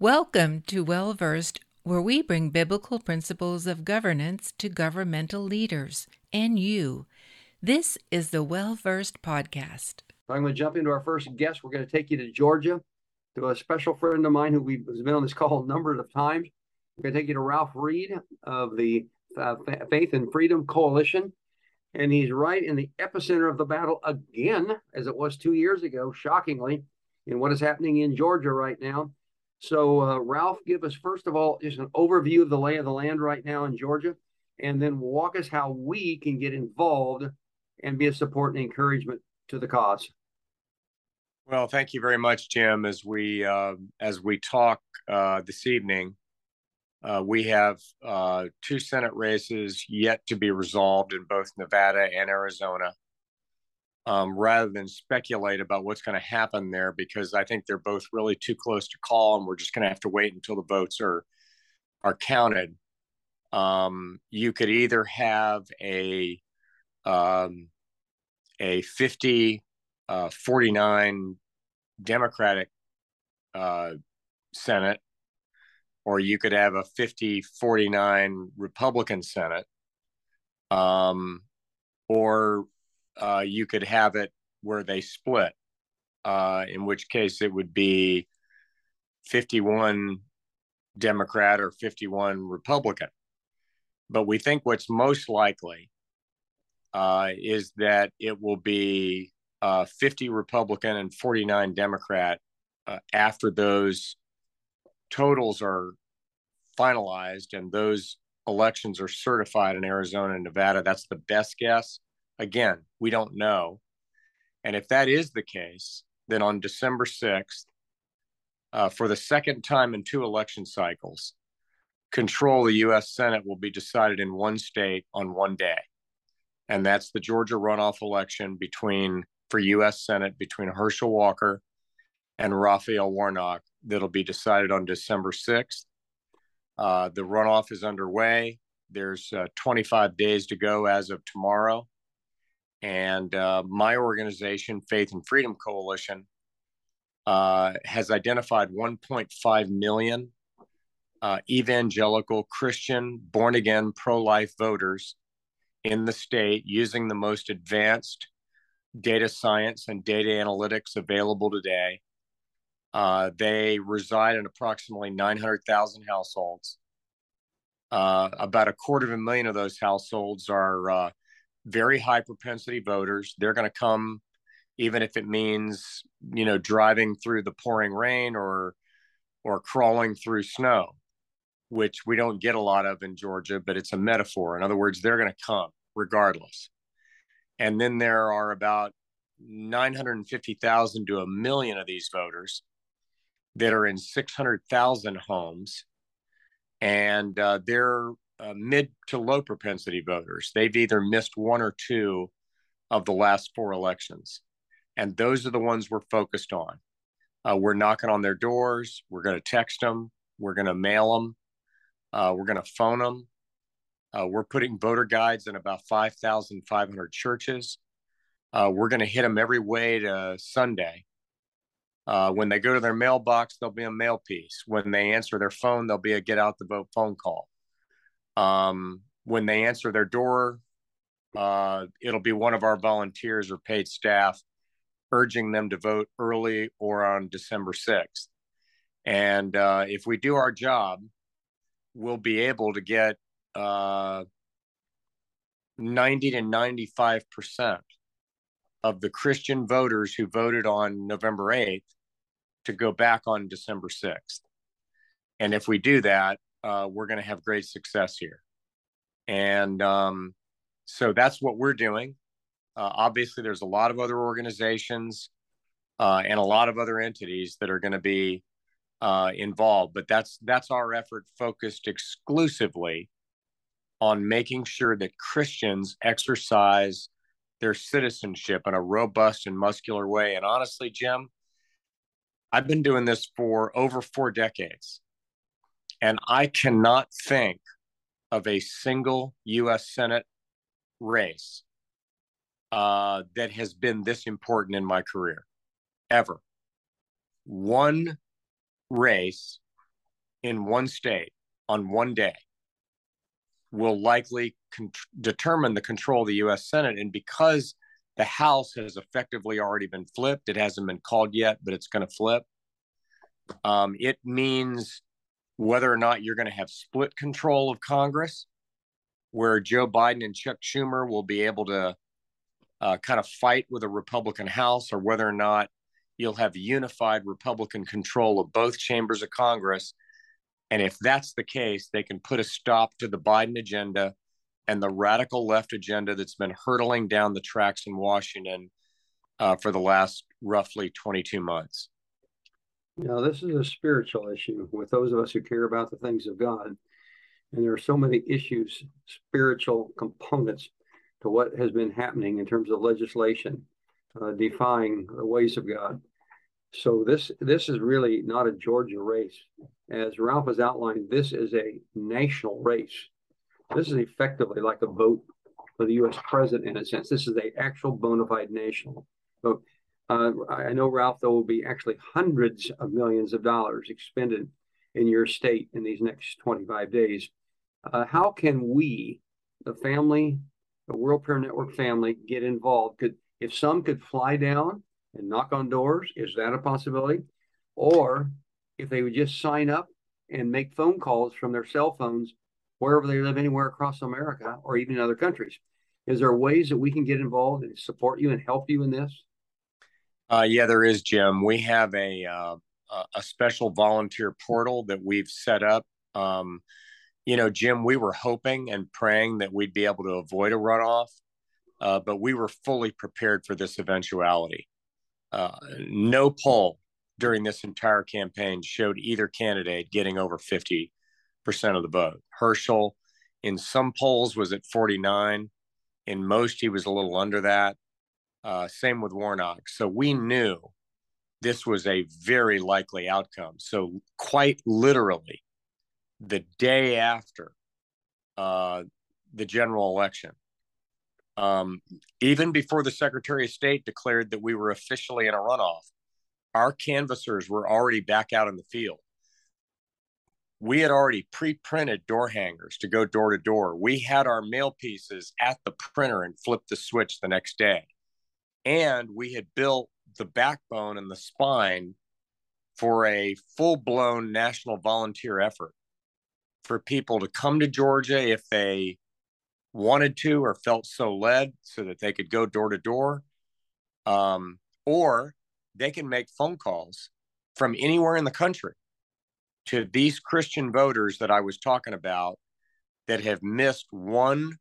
Welcome to Well Versed, where we bring biblical principles of governance to governmental leaders and you. This is the Well Versed Podcast. I'm going to jump into our first guest. We're going to take you to Georgia to a special friend of mine who we've been on this call a number of times. We're going to take you to Ralph Reed of the uh, Faith and Freedom Coalition. And he's right in the epicenter of the battle again, as it was two years ago, shockingly, in what is happening in Georgia right now. So, uh, Ralph, give us first of all just an overview of the lay of the land right now in Georgia, and then walk us how we can get involved and be a support and encouragement to the cause. Well, thank you very much, Jim. As we uh, as we talk uh, this evening, uh, we have uh, two Senate races yet to be resolved in both Nevada and Arizona um, rather than speculate about what's going to happen there because I think they're both really too close to call, and we're just going to have to wait until the votes are are counted. Um, you could either have a um, a 50 uh, 49 Democratic uh, Senate, or you could have a 50 49 Republican Senate, um, or uh, you could have it where they split, uh, in which case it would be 51 Democrat or 51 Republican. But we think what's most likely uh, is that it will be uh, 50 Republican and 49 Democrat uh, after those totals are finalized and those elections are certified in Arizona and Nevada. That's the best guess. Again, we don't know. And if that is the case, then on December 6th, uh, for the second time in two election cycles, control of the U.S. Senate will be decided in one state on one day. And that's the Georgia runoff election between for U.S. Senate between Herschel Walker and Raphael Warnock that'll be decided on December 6th. Uh, the runoff is underway. There's uh, 25 days to go as of tomorrow. And uh, my organization, Faith and Freedom Coalition, uh, has identified 1.5 million uh, evangelical Christian, born again, pro life voters in the state using the most advanced data science and data analytics available today. Uh, they reside in approximately 900,000 households. Uh, about a quarter of a million of those households are uh, very high propensity voters. They're going to come, even if it means you know driving through the pouring rain or or crawling through snow, which we don't get a lot of in Georgia, but it's a metaphor. In other words, they're going to come regardless. And then there are about 950,000 to a million of these voters that are in 600,000 homes. And uh, they're uh, mid to low propensity voters. They've either missed one or two of the last four elections. And those are the ones we're focused on. Uh, we're knocking on their doors. We're going to text them. We're going to mail them. Uh, we're going to phone them. Uh, we're putting voter guides in about 5,500 churches. Uh, we're going to hit them every way to Sunday. Uh, when they go to their mailbox, there'll be a mail piece. When they answer their phone, there'll be a get out the vote phone call. Um, when they answer their door, uh, it'll be one of our volunteers or paid staff urging them to vote early or on December 6th. And uh, if we do our job, we'll be able to get uh, 90 to 95% of the Christian voters who voted on November 8th to go back on December 6th. And if we do that, uh, we're going to have great success here. And um, so that's what we're doing. Uh, obviously, there's a lot of other organizations uh, and a lot of other entities that are going to be uh, involved, but that's that's our effort focused exclusively on making sure that Christians exercise their citizenship in a robust and muscular way. And honestly, Jim, I've been doing this for over four decades. And I cannot think of a single U.S. Senate race uh, that has been this important in my career, ever. One race in one state on one day will likely con- determine the control of the U.S. Senate. And because the House has effectively already been flipped, it hasn't been called yet, but it's going to flip. Um, it means whether or not you're going to have split control of Congress, where Joe Biden and Chuck Schumer will be able to uh, kind of fight with a Republican House, or whether or not you'll have unified Republican control of both chambers of Congress and if that's the case, they can put a stop to the Biden agenda and the radical left agenda that's been hurtling down the tracks in Washington uh, for the last roughly 22 months. Now, this is a spiritual issue with those of us who care about the things of God. And there are so many issues, spiritual components to what has been happening in terms of legislation, uh, defying the ways of God. So this this is really not a Georgia race. As Ralph has outlined, this is a national race. This is effectively like a vote for the U.S. president in a sense. This is a actual bona fide national vote. Uh, I know, Ralph, there will be actually hundreds of millions of dollars expended in your state in these next 25 days. Uh, how can we, the family, the World Prayer Network family, get involved? Could if some could fly down and knock on doors? Is that a possibility? Or if they would just sign up and make phone calls from their cell phones wherever they live, anywhere across America or even in other countries. Is there ways that we can get involved and support you and help you in this? Uh, yeah, there is, Jim. We have a uh, a special volunteer portal that we've set up. Um, you know, Jim, we were hoping and praying that we'd be able to avoid a runoff, uh, but we were fully prepared for this eventuality. Uh, no poll during this entire campaign showed either candidate getting over 50% of the vote. Herschel, in some polls, was at 49. In most, he was a little under that. Uh, same with Warnock. So we knew this was a very likely outcome. So, quite literally, the day after uh, the general election, um, even before the Secretary of State declared that we were officially in a runoff, our canvassers were already back out in the field. We had already pre printed door hangers to go door to door. We had our mail pieces at the printer and flipped the switch the next day. And we had built the backbone and the spine for a full blown national volunteer effort for people to come to Georgia if they wanted to or felt so led so that they could go door to door. Um, or they can make phone calls from anywhere in the country to these Christian voters that I was talking about that have missed one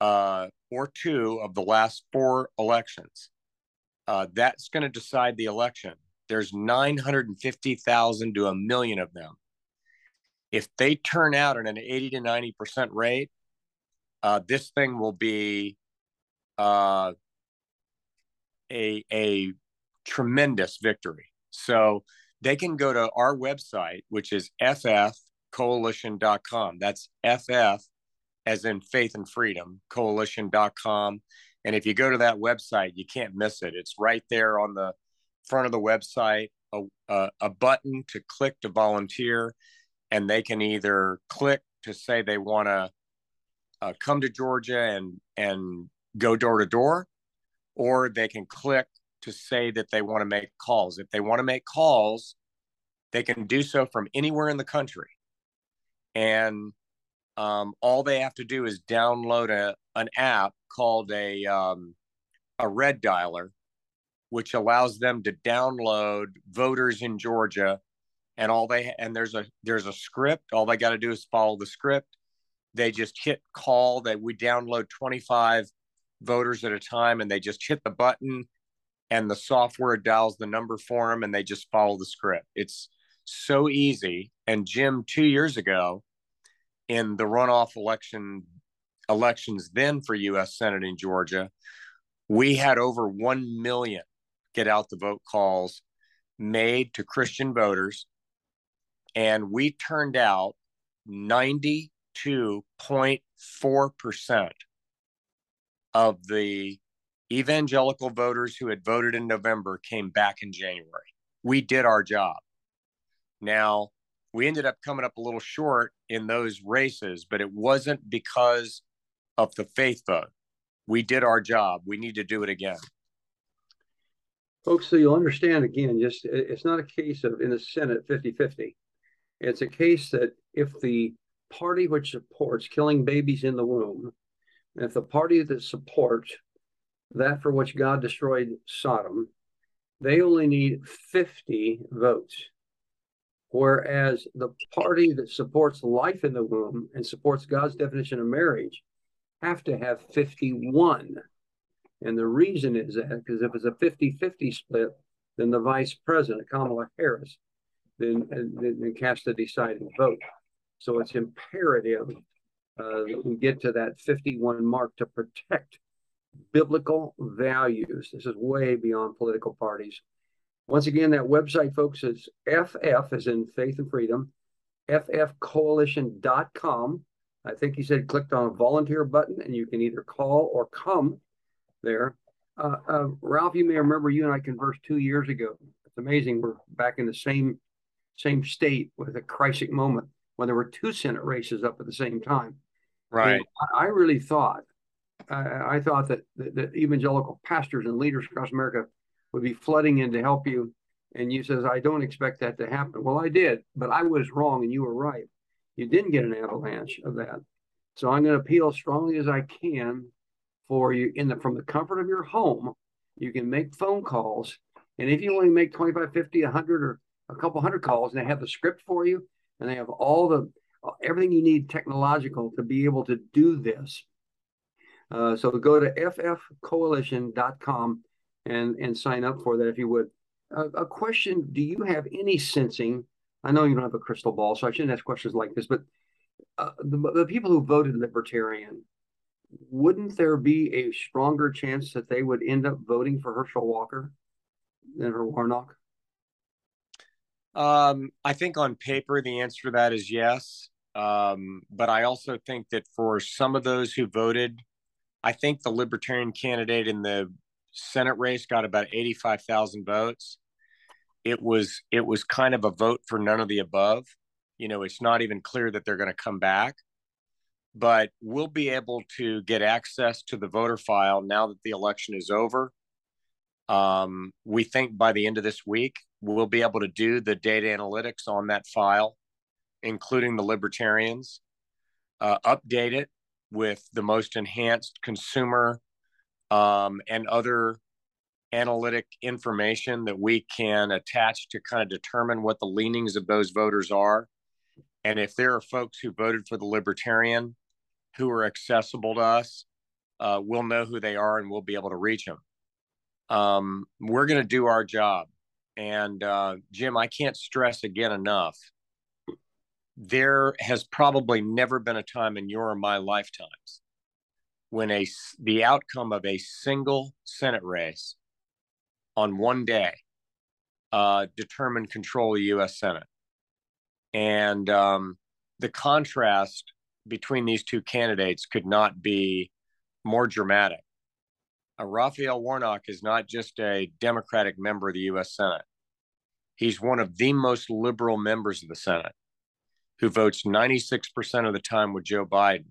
uh, or two of the last four elections. Uh, that's going to decide the election. There's 950,000 to a million of them. If they turn out at an 80 to 90% rate, uh, this thing will be uh, a a tremendous victory. So they can go to our website, which is ffcoalition.com. That's FF as in faith and freedom, coalition.com. And if you go to that website, you can't miss it. It's right there on the front of the website, a, a, a button to click to volunteer. And they can either click to say they want to uh, come to Georgia and and go door to door, or they can click to say that they want to make calls. If they want to make calls, they can do so from anywhere in the country, and um, all they have to do is download a an app called a um, a red dialer, which allows them to download voters in Georgia, and all they and there's a there's a script. All they got to do is follow the script. They just hit call. That we download 25 voters at a time and they just hit the button and the software dials the number for them and they just follow the script. It's so easy. And jim two years ago in the runoff election elections then for us senate in georgia we had over 1 million get out the vote calls made to christian voters and we turned out 90 2.4% of the evangelical voters who had voted in November came back in January. We did our job. Now, we ended up coming up a little short in those races, but it wasn't because of the faith vote. We did our job. We need to do it again. Folks, so you'll understand again, just it's not a case of in the Senate 50 50. It's a case that if the party which supports killing babies in the womb, if the party that supports that for which God destroyed Sodom, they only need 50 votes. Whereas the party that supports life in the womb and supports God's definition of marriage have to have 51. And the reason is that because if it's a 50 50 split, then the vice president, Kamala Harris, then, then cast the deciding vote. So it's imperative uh, that we get to that 51 mark to protect biblical values. This is way beyond political parties. Once again, that website, folks, is FF, as in faith and freedom, ffcoalition.com. I think he said clicked on a volunteer button and you can either call or come there. Uh, uh, Ralph, you may remember you and I conversed two years ago. It's amazing. We're back in the same same state with a crisis moment when there were two Senate races up at the same time. Right. I, I really thought, I, I thought that, that, that evangelical pastors and leaders across America would be flooding in to help you. And you says, I don't expect that to happen. Well, I did, but I was wrong and you were right. You didn't get an avalanche of that. So I'm going to appeal as strongly as I can for you in the from the comfort of your home. You can make phone calls. And if you only make 25, 50, 100 or a couple hundred calls and they have the script for you and they have all the everything you need technological to be able to do this. Uh, so go to ffcoalition.com and and sign up for that if you would. Uh, a question: Do you have any sensing? I know you don't have a crystal ball, so I shouldn't ask questions like this. But uh, the, the people who voted libertarian, wouldn't there be a stronger chance that they would end up voting for Herschel Walker than for Warnock? Um, I think on paper the answer to that is yes. Um, but I also think that for some of those who voted, I think the Libertarian candidate in the Senate race got about 85,000 votes. It was it was kind of a vote for none of the above. You know, it's not even clear that they're going to come back. But we'll be able to get access to the voter file now that the election is over. Um, we think by the end of this week, we'll be able to do the data analytics on that file, including the libertarians, uh, update it with the most enhanced consumer um, and other analytic information that we can attach to kind of determine what the leanings of those voters are. And if there are folks who voted for the Libertarian who are accessible to us, uh, we'll know who they are and we'll be able to reach them. Um, we're going to do our job. And uh, Jim, I can't stress again enough. There has probably never been a time in your or my lifetimes when a the outcome of a single Senate race on one day uh, determined control of the U.S. Senate, and um, the contrast between these two candidates could not be more dramatic. Uh, Raphael Warnock is not just a Democratic member of the U.S. Senate; he's one of the most liberal members of the Senate, who votes 96% of the time with Joe Biden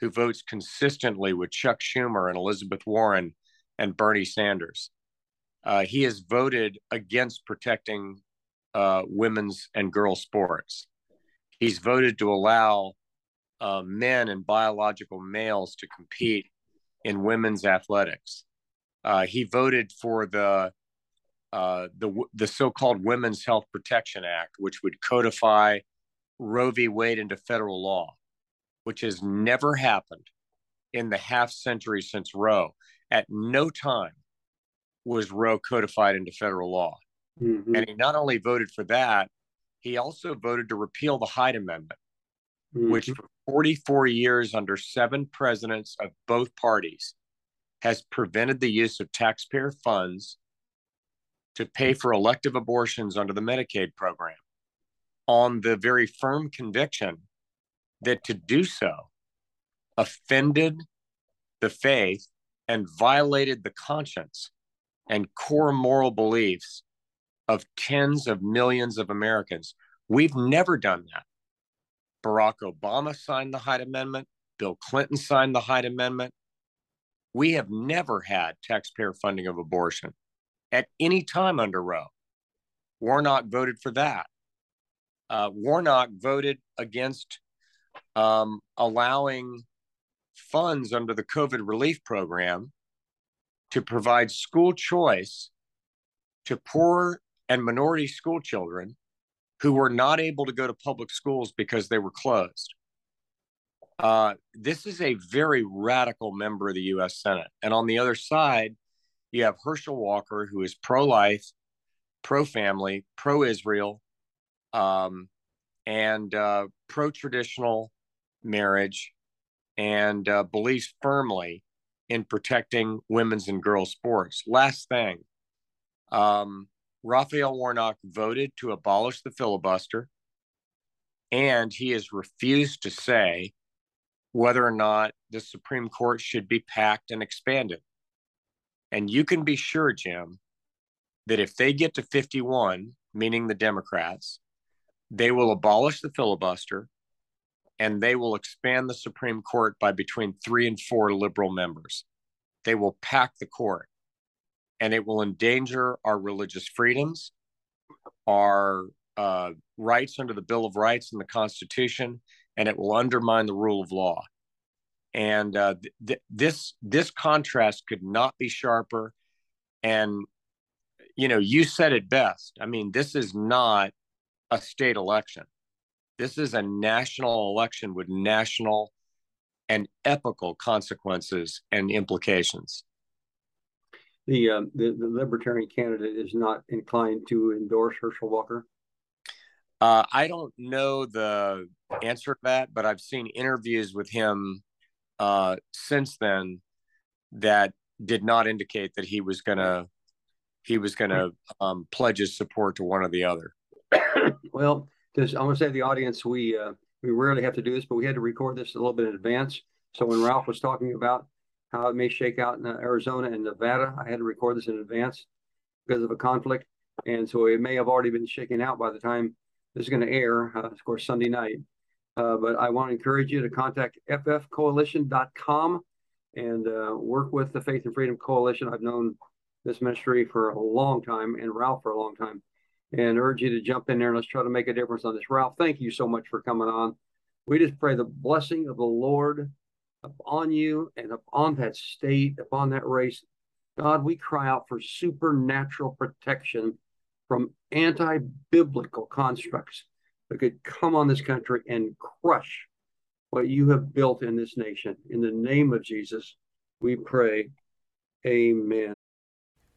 who votes consistently with Chuck Schumer and Elizabeth Warren and Bernie Sanders. Uh, he has voted against protecting uh, women's and girls' sports. He's voted to allow uh, men and biological males to compete in women's athletics. Uh, he voted for the uh, the the so-called Women's Health Protection Act, which would codify Roe v. Wade into federal law which has never happened in the half century since Roe. At no time was Roe codified into federal law. Mm-hmm. And he not only voted for that, he also voted to repeal the Hyde Amendment, mm-hmm. which for 44 years under seven presidents of both parties has prevented the use of taxpayer funds to pay for elective abortions under the Medicaid program on the very firm conviction that to do so offended the faith and violated the conscience and core moral beliefs of tens of millions of Americans We've never done that. Barack Obama signed the Hyde Amendment. Bill Clinton signed the Hyde Amendment. We have never had taxpayer funding of abortion at any time under Roe. Warnock voted for that. Uh, Warnock voted against um, allowing funds under the COVID relief program to provide school choice to poor and minority school children who were not able to go to public schools because they were closed. Uh, this is a very radical member of the US Senate. And on the other side, you have Herschel Walker, who is pro life, pro family, pro Israel, um, and uh, pro traditional marriage, and uh, believes firmly in protecting women's and girls' sports. Last thing um, Raphael Warnock voted to abolish the filibuster, and he has refused to say whether or not the Supreme Court should be packed and expanded. And you can be sure, Jim, that if they get to 51, meaning the Democrats, they will abolish the filibuster and they will expand the Supreme Court by between three and four liberal members. They will pack the court and it will endanger our religious freedoms, our uh, rights under the Bill of Rights and the Constitution, and it will undermine the rule of law. And uh, th- this this contrast could not be sharper. And you know, you said it best. I mean, this is not a state election. This is a national election with national and epical consequences and implications. The, uh, the, the libertarian candidate is not inclined to endorse Herschel Walker. Uh, I don't know the answer to that, but I've seen interviews with him uh, since then that did not indicate that he was gonna he was gonna um, pledge his support to one or the other. well, just I want to say to the audience, we uh, we rarely have to do this, but we had to record this a little bit in advance. So when Ralph was talking about how it may shake out in uh, Arizona and Nevada, I had to record this in advance because of a conflict, and so it may have already been shaken out by the time this is going to air. Uh, of course, Sunday night. Uh, but I want to encourage you to contact ffcoalition.com and uh, work with the Faith and Freedom Coalition. I've known this ministry for a long time and Ralph for a long time and urge you to jump in there and let's try to make a difference on this. Ralph, thank you so much for coming on. We just pray the blessing of the Lord upon you and upon that state, upon that race. God, we cry out for supernatural protection from anti biblical constructs that could come on this country and crush what you have built in this nation. In the name of Jesus, we pray. Amen.